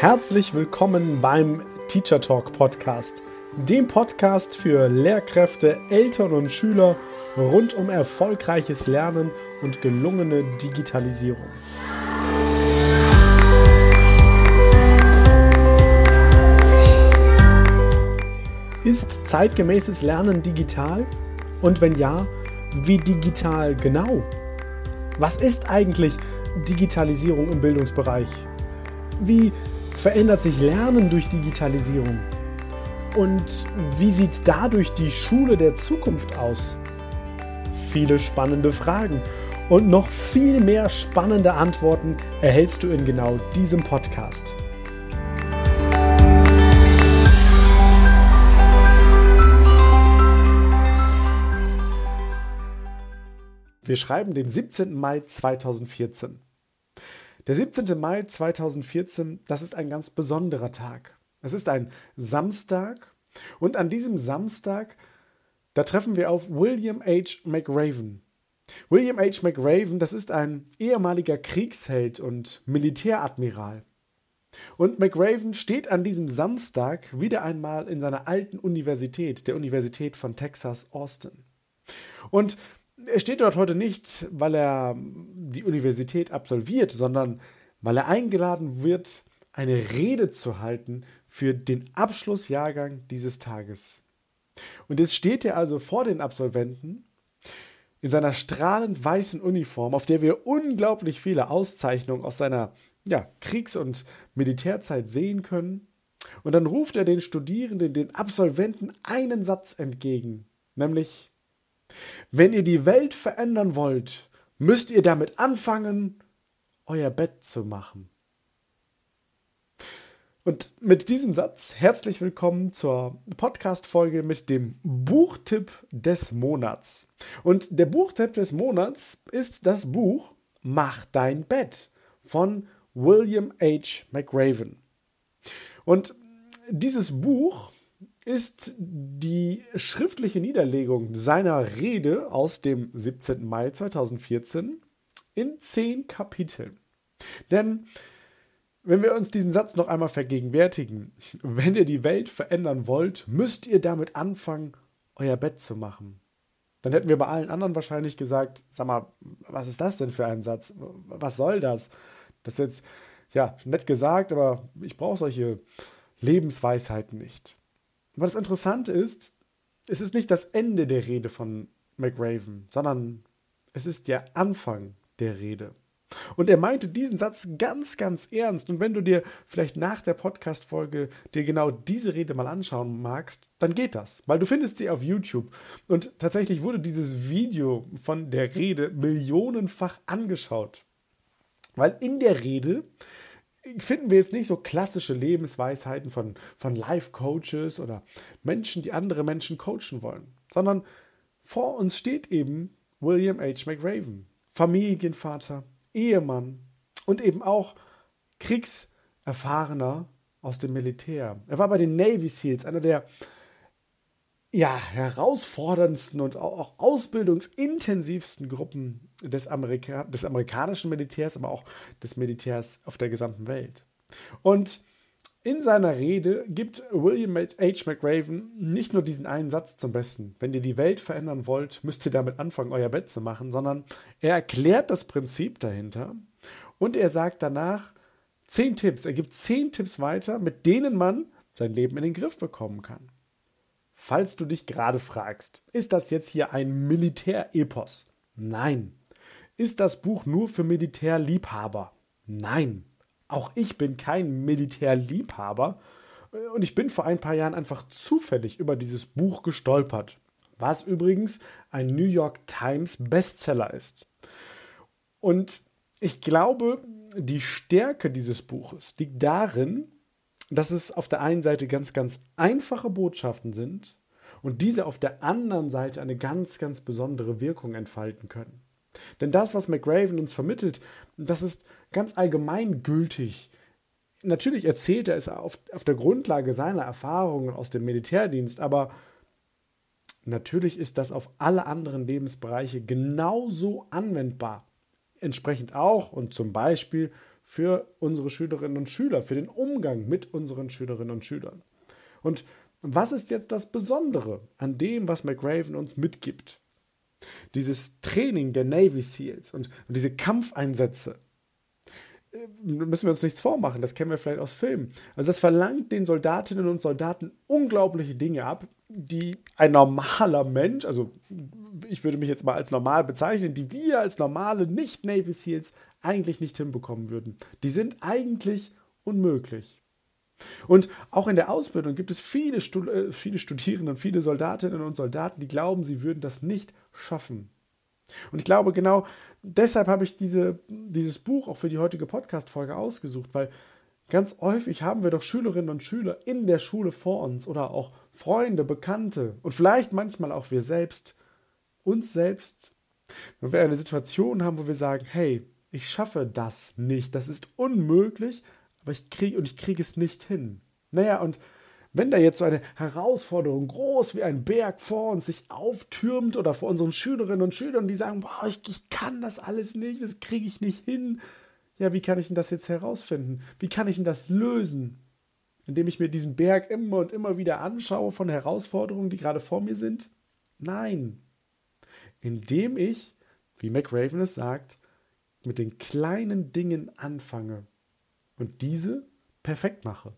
Herzlich willkommen beim Teacher Talk Podcast, dem Podcast für Lehrkräfte, Eltern und Schüler rund um erfolgreiches Lernen und gelungene Digitalisierung. Ist zeitgemäßes Lernen digital? Und wenn ja, wie digital genau? Was ist eigentlich Digitalisierung im Bildungsbereich? Wie verändert sich Lernen durch Digitalisierung? Und wie sieht dadurch die Schule der Zukunft aus? Viele spannende Fragen und noch viel mehr spannende Antworten erhältst du in genau diesem Podcast. Wir schreiben den 17. Mai 2014. Der 17. Mai 2014, das ist ein ganz besonderer Tag. Es ist ein Samstag und an diesem Samstag, da treffen wir auf William H. McRaven. William H. McRaven, das ist ein ehemaliger Kriegsheld und Militäradmiral. Und McRaven steht an diesem Samstag wieder einmal in seiner alten Universität, der Universität von Texas Austin. Und er steht dort heute nicht, weil er die Universität absolviert, sondern weil er eingeladen wird, eine Rede zu halten für den Abschlussjahrgang dieses Tages. Und jetzt steht er also vor den Absolventen in seiner strahlend weißen Uniform, auf der wir unglaublich viele Auszeichnungen aus seiner ja, Kriegs- und Militärzeit sehen können. Und dann ruft er den Studierenden, den Absolventen einen Satz entgegen, nämlich wenn ihr die Welt verändern wollt, müsst ihr damit anfangen, euer Bett zu machen. Und mit diesem Satz herzlich willkommen zur Podcast-Folge mit dem Buchtipp des Monats. Und der Buchtipp des Monats ist das Buch Mach dein Bett von William H. McRaven. Und dieses Buch ist die schriftliche Niederlegung seiner Rede aus dem 17. Mai 2014 in zehn Kapiteln. Denn wenn wir uns diesen Satz noch einmal vergegenwärtigen, wenn ihr die Welt verändern wollt, müsst ihr damit anfangen, euer Bett zu machen. Dann hätten wir bei allen anderen wahrscheinlich gesagt, sag mal, was ist das denn für ein Satz? Was soll das? Das ist jetzt, ja, nett gesagt, aber ich brauche solche Lebensweisheiten nicht. Aber das Interessante ist, es ist nicht das Ende der Rede von McRaven, sondern es ist der Anfang der Rede. Und er meinte diesen Satz ganz, ganz ernst. Und wenn du dir vielleicht nach der Podcast-Folge dir genau diese Rede mal anschauen magst, dann geht das, weil du findest sie auf YouTube. Und tatsächlich wurde dieses Video von der Rede millionenfach angeschaut. Weil in der Rede finden wir jetzt nicht so klassische Lebensweisheiten von, von Life-Coaches oder Menschen, die andere Menschen coachen wollen, sondern vor uns steht eben William H. McRaven, Familienvater, Ehemann und eben auch Kriegserfahrener aus dem Militär. Er war bei den Navy SEALs, einer der ja, herausforderndsten und auch ausbildungsintensivsten Gruppen des, Amerika des amerikanischen Militärs, aber auch des Militärs auf der gesamten Welt. Und in seiner Rede gibt William H. McRaven nicht nur diesen einen Satz zum Besten, wenn ihr die Welt verändern wollt, müsst ihr damit anfangen, euer Bett zu machen, sondern er erklärt das Prinzip dahinter und er sagt danach zehn Tipps, er gibt zehn Tipps weiter, mit denen man sein Leben in den Griff bekommen kann. Falls du dich gerade fragst, ist das jetzt hier ein Militärepos? Nein. Ist das Buch nur für Militärliebhaber? Nein. Auch ich bin kein Militärliebhaber und ich bin vor ein paar Jahren einfach zufällig über dieses Buch gestolpert, was übrigens ein New York Times Bestseller ist. Und ich glaube, die Stärke dieses Buches liegt darin, dass es auf der einen Seite ganz, ganz einfache Botschaften sind und diese auf der anderen Seite eine ganz, ganz besondere Wirkung entfalten können. Denn das, was McRaven uns vermittelt, das ist ganz allgemeingültig. Natürlich erzählt er es auf, auf der Grundlage seiner Erfahrungen aus dem Militärdienst, aber natürlich ist das auf alle anderen Lebensbereiche genauso anwendbar. Entsprechend auch und zum Beispiel für unsere Schülerinnen und Schüler, für den Umgang mit unseren Schülerinnen und Schülern. Und was ist jetzt das Besondere an dem, was McRaven uns mitgibt? Dieses Training der Navy SEALs und, und diese Kampfeinsätze, müssen wir uns nichts vormachen, das kennen wir vielleicht aus Filmen. Also das verlangt den Soldatinnen und Soldaten unglaubliche Dinge ab, die ein normaler Mensch, also ich würde mich jetzt mal als normal bezeichnen, die wir als normale Nicht-Navy SEALs eigentlich nicht hinbekommen würden. Die sind eigentlich unmöglich. Und auch in der Ausbildung gibt es viele, äh, viele Studierende und viele Soldatinnen und Soldaten, die glauben, sie würden das nicht schaffen. Und ich glaube, genau deshalb habe ich diese, dieses Buch auch für die heutige Podcast-Folge ausgesucht, weil ganz häufig haben wir doch Schülerinnen und Schüler in der Schule vor uns oder auch Freunde, Bekannte und vielleicht manchmal auch wir selbst, uns selbst, wenn wir eine Situation haben, wo wir sagen, hey, ich schaffe das nicht, das ist unmöglich, aber ich kriege und ich kriege es nicht hin. Naja, und wenn da jetzt so eine Herausforderung groß wie ein Berg vor uns sich auftürmt oder vor unseren Schülerinnen und Schülern, die sagen, boah, ich, ich kann das alles nicht, das kriege ich nicht hin. Ja, wie kann ich denn das jetzt herausfinden? Wie kann ich denn das lösen? Indem ich mir diesen Berg immer und immer wieder anschaue von Herausforderungen, die gerade vor mir sind? Nein. Indem ich, wie McRaven es sagt, mit den kleinen Dingen anfange und diese perfekt mache.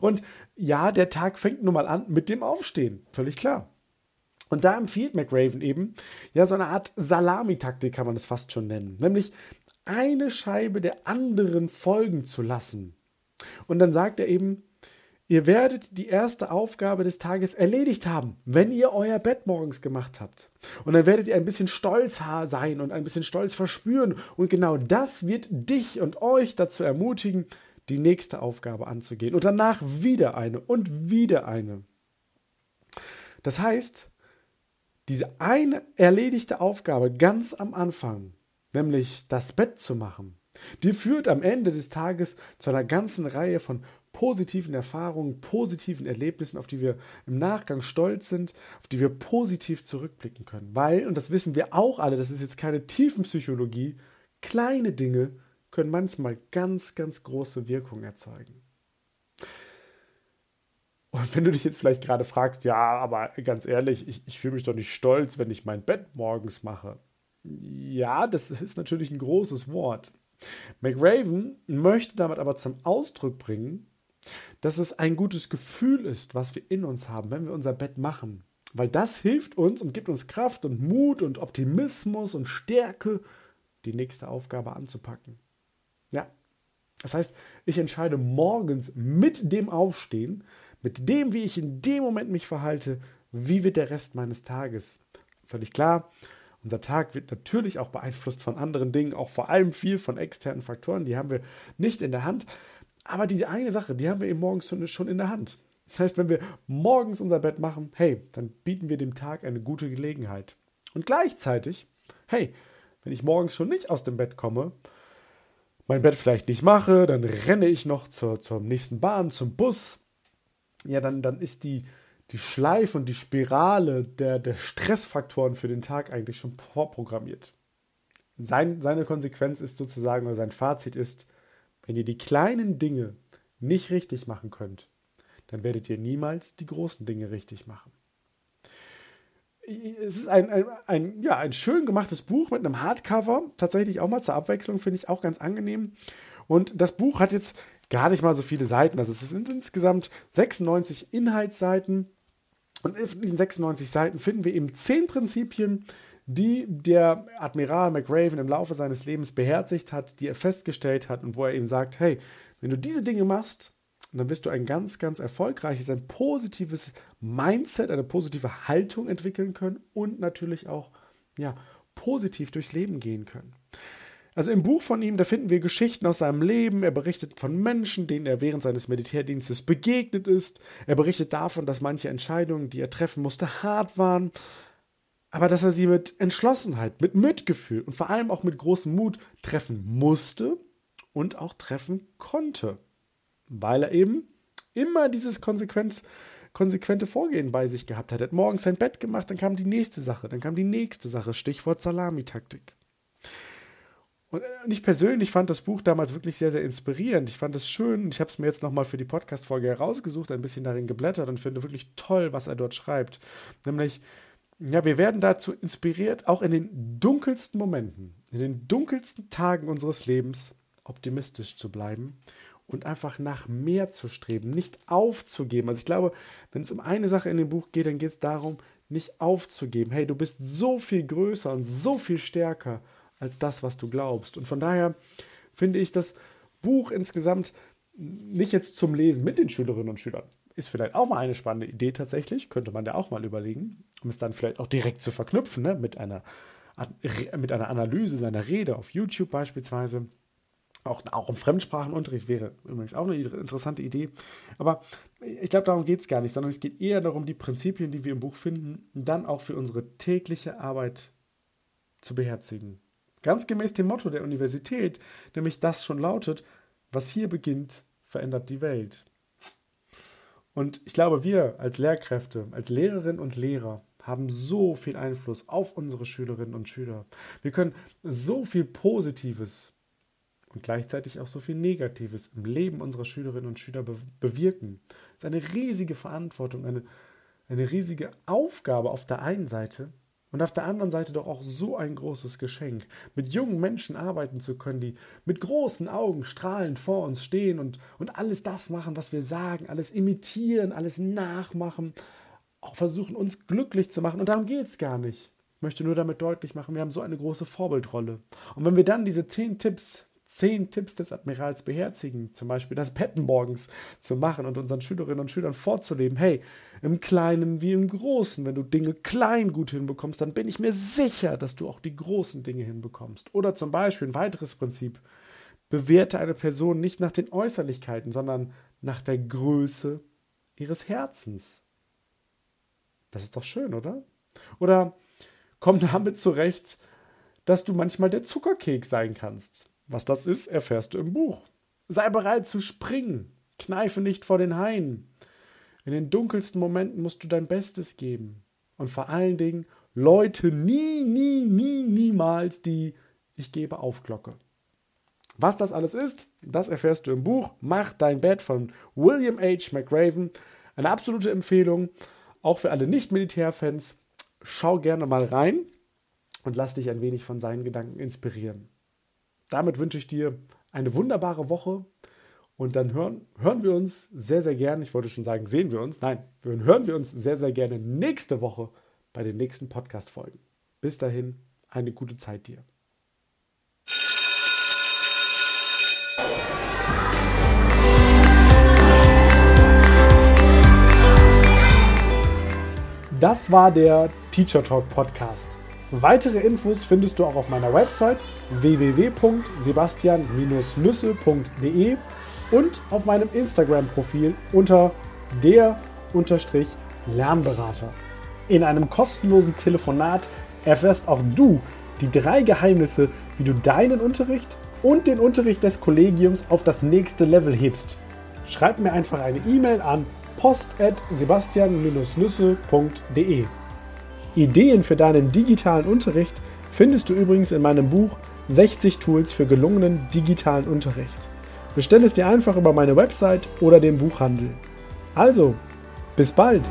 Und ja, der Tag fängt nun mal an mit dem Aufstehen, völlig klar. Und da empfiehlt McRaven eben ja so eine Art Salamitaktik, kann man es fast schon nennen, nämlich eine Scheibe der anderen folgen zu lassen. Und dann sagt er eben, ihr werdet die erste Aufgabe des Tages erledigt haben, wenn ihr euer Bett morgens gemacht habt. Und dann werdet ihr ein bisschen stolz sein und ein bisschen stolz verspüren. Und genau das wird dich und euch dazu ermutigen, die nächste Aufgabe anzugehen und danach wieder eine und wieder eine. Das heißt, diese eine erledigte Aufgabe ganz am Anfang, nämlich das Bett zu machen, die führt am Ende des Tages zu einer ganzen Reihe von positiven Erfahrungen, positiven Erlebnissen, auf die wir im Nachgang stolz sind, auf die wir positiv zurückblicken können. Weil, und das wissen wir auch alle, das ist jetzt keine Tiefenpsychologie, kleine Dinge können manchmal ganz, ganz große Wirkung erzeugen. Und wenn du dich jetzt vielleicht gerade fragst, ja, aber ganz ehrlich, ich, ich fühle mich doch nicht stolz, wenn ich mein Bett morgens mache. Ja, das ist natürlich ein großes Wort. McRaven möchte damit aber zum Ausdruck bringen, dass es ein gutes Gefühl ist, was wir in uns haben, wenn wir unser Bett machen. Weil das hilft uns und gibt uns Kraft und Mut und Optimismus und Stärke, die nächste Aufgabe anzupacken. Das heißt, ich entscheide morgens mit dem Aufstehen, mit dem, wie ich in dem Moment mich verhalte, wie wird der Rest meines Tages. Völlig klar, unser Tag wird natürlich auch beeinflusst von anderen Dingen, auch vor allem viel von externen Faktoren, die haben wir nicht in der Hand. Aber diese eine Sache, die haben wir eben morgens schon in der Hand. Das heißt, wenn wir morgens unser Bett machen, hey, dann bieten wir dem Tag eine gute Gelegenheit. Und gleichzeitig, hey, wenn ich morgens schon nicht aus dem Bett komme, mein Bett vielleicht nicht mache, dann renne ich noch zur, zur nächsten Bahn, zum Bus. Ja, dann, dann ist die, die Schleife und die Spirale der, der Stressfaktoren für den Tag eigentlich schon vorprogrammiert. Sein, seine Konsequenz ist sozusagen, oder sein Fazit ist, wenn ihr die kleinen Dinge nicht richtig machen könnt, dann werdet ihr niemals die großen Dinge richtig machen es ist ein, ein, ein, ja, ein schön gemachtes Buch mit einem Hardcover. Tatsächlich auch mal zur Abwechslung, finde ich auch ganz angenehm. Und das Buch hat jetzt gar nicht mal so viele Seiten. Also es sind insgesamt 96 Inhaltsseiten. Und in diesen 96 Seiten finden wir eben 10 Prinzipien, die der Admiral McRaven im Laufe seines Lebens beherzigt hat, die er festgestellt hat und wo er eben sagt, hey, wenn du diese Dinge machst, und dann wirst du ein ganz, ganz erfolgreiches, ein positives Mindset, eine positive Haltung entwickeln können und natürlich auch ja, positiv durchs Leben gehen können. Also im Buch von ihm, da finden wir Geschichten aus seinem Leben. Er berichtet von Menschen, denen er während seines Militärdienstes begegnet ist. Er berichtet davon, dass manche Entscheidungen, die er treffen musste, hart waren, aber dass er sie mit Entschlossenheit, mit Mitgefühl und vor allem auch mit großem Mut treffen musste und auch treffen konnte weil er eben immer dieses Konsequenz, konsequente Vorgehen bei sich gehabt hat. Er hat morgens sein Bett gemacht, dann kam die nächste Sache, dann kam die nächste Sache, Stichwort Salamitaktik. Und äh, ich persönlich fand das Buch damals wirklich sehr, sehr inspirierend. Ich fand es schön. Ich habe es mir jetzt nochmal für die Podcast-Folge herausgesucht, ein bisschen darin geblättert und finde wirklich toll, was er dort schreibt. Nämlich, ja, wir werden dazu inspiriert, auch in den dunkelsten Momenten, in den dunkelsten Tagen unseres Lebens optimistisch zu bleiben und einfach nach mehr zu streben, nicht aufzugeben. Also ich glaube, wenn es um eine Sache in dem Buch geht, dann geht es darum, nicht aufzugeben. Hey, du bist so viel größer und so viel stärker als das, was du glaubst. Und von daher finde ich das Buch insgesamt nicht jetzt zum Lesen mit den Schülerinnen und Schülern. Ist vielleicht auch mal eine spannende Idee tatsächlich, könnte man ja auch mal überlegen, um es dann vielleicht auch direkt zu verknüpfen ne? mit, einer, mit einer Analyse seiner Rede auf YouTube beispielsweise. Auch, auch im Fremdsprachenunterricht wäre übrigens auch eine interessante Idee. Aber ich glaube, darum geht es gar nicht, sondern es geht eher darum, die Prinzipien, die wir im Buch finden, dann auch für unsere tägliche Arbeit zu beherzigen. Ganz gemäß dem Motto der Universität, nämlich das schon lautet, was hier beginnt, verändert die Welt. Und ich glaube, wir als Lehrkräfte, als Lehrerinnen und Lehrer haben so viel Einfluss auf unsere Schülerinnen und Schüler. Wir können so viel Positives und gleichzeitig auch so viel Negatives im Leben unserer Schülerinnen und Schüler be bewirken. Es ist eine riesige Verantwortung, eine, eine riesige Aufgabe auf der einen Seite und auf der anderen Seite doch auch so ein großes Geschenk, mit jungen Menschen arbeiten zu können, die mit großen Augen strahlend vor uns stehen und, und alles das machen, was wir sagen, alles imitieren, alles nachmachen, auch versuchen, uns glücklich zu machen. Und darum geht es gar nicht. Ich möchte nur damit deutlich machen, wir haben so eine große Vorbildrolle. Und wenn wir dann diese zehn Tipps zehn Tipps des Admirals beherzigen, zum Beispiel das Betten morgens zu machen und unseren Schülerinnen und Schülern vorzuleben, hey, im Kleinen wie im Großen, wenn du Dinge klein gut hinbekommst, dann bin ich mir sicher, dass du auch die großen Dinge hinbekommst. Oder zum Beispiel ein weiteres Prinzip, bewerte eine Person nicht nach den Äußerlichkeiten, sondern nach der Größe ihres Herzens. Das ist doch schön, oder? Oder komm damit zurecht, dass du manchmal der Zuckerkeks sein kannst. Was das ist, erfährst du im Buch. Sei bereit zu springen. Kneife nicht vor den Haien. In den dunkelsten Momenten musst du dein Bestes geben. Und vor allen Dingen Leute nie, nie, nie, niemals die Ich gebe auf Glocke. Was das alles ist, das erfährst du im Buch Mach dein Bett von William H. McRaven. Eine absolute Empfehlung, auch für alle Nicht-Militärfans. Schau gerne mal rein und lass dich ein wenig von seinen Gedanken inspirieren damit wünsche ich dir eine wunderbare Woche und dann hören, hören wir uns sehr, sehr gerne, ich wollte schon sagen, sehen wir uns, nein, hören wir uns sehr, sehr gerne nächste Woche bei den nächsten Podcast-Folgen. Bis dahin, eine gute Zeit dir. Das war der Teacher Talk Podcast. Weitere Infos findest du auch auf meiner Website www.sebastian-nüsse.de und auf meinem Instagram-Profil unter der-lernberater. In einem kostenlosen Telefonat erfährst auch du die drei Geheimnisse, wie du deinen Unterricht und den Unterricht des Kollegiums auf das nächste Level hebst. Schreib mir einfach eine E-Mail an post@sebastian-nüsse.de. Ideen für deinen digitalen Unterricht findest du übrigens in meinem Buch 60 Tools für gelungenen digitalen Unterricht. Bestell es dir einfach über meine Website oder den Buchhandel. Also, bis bald!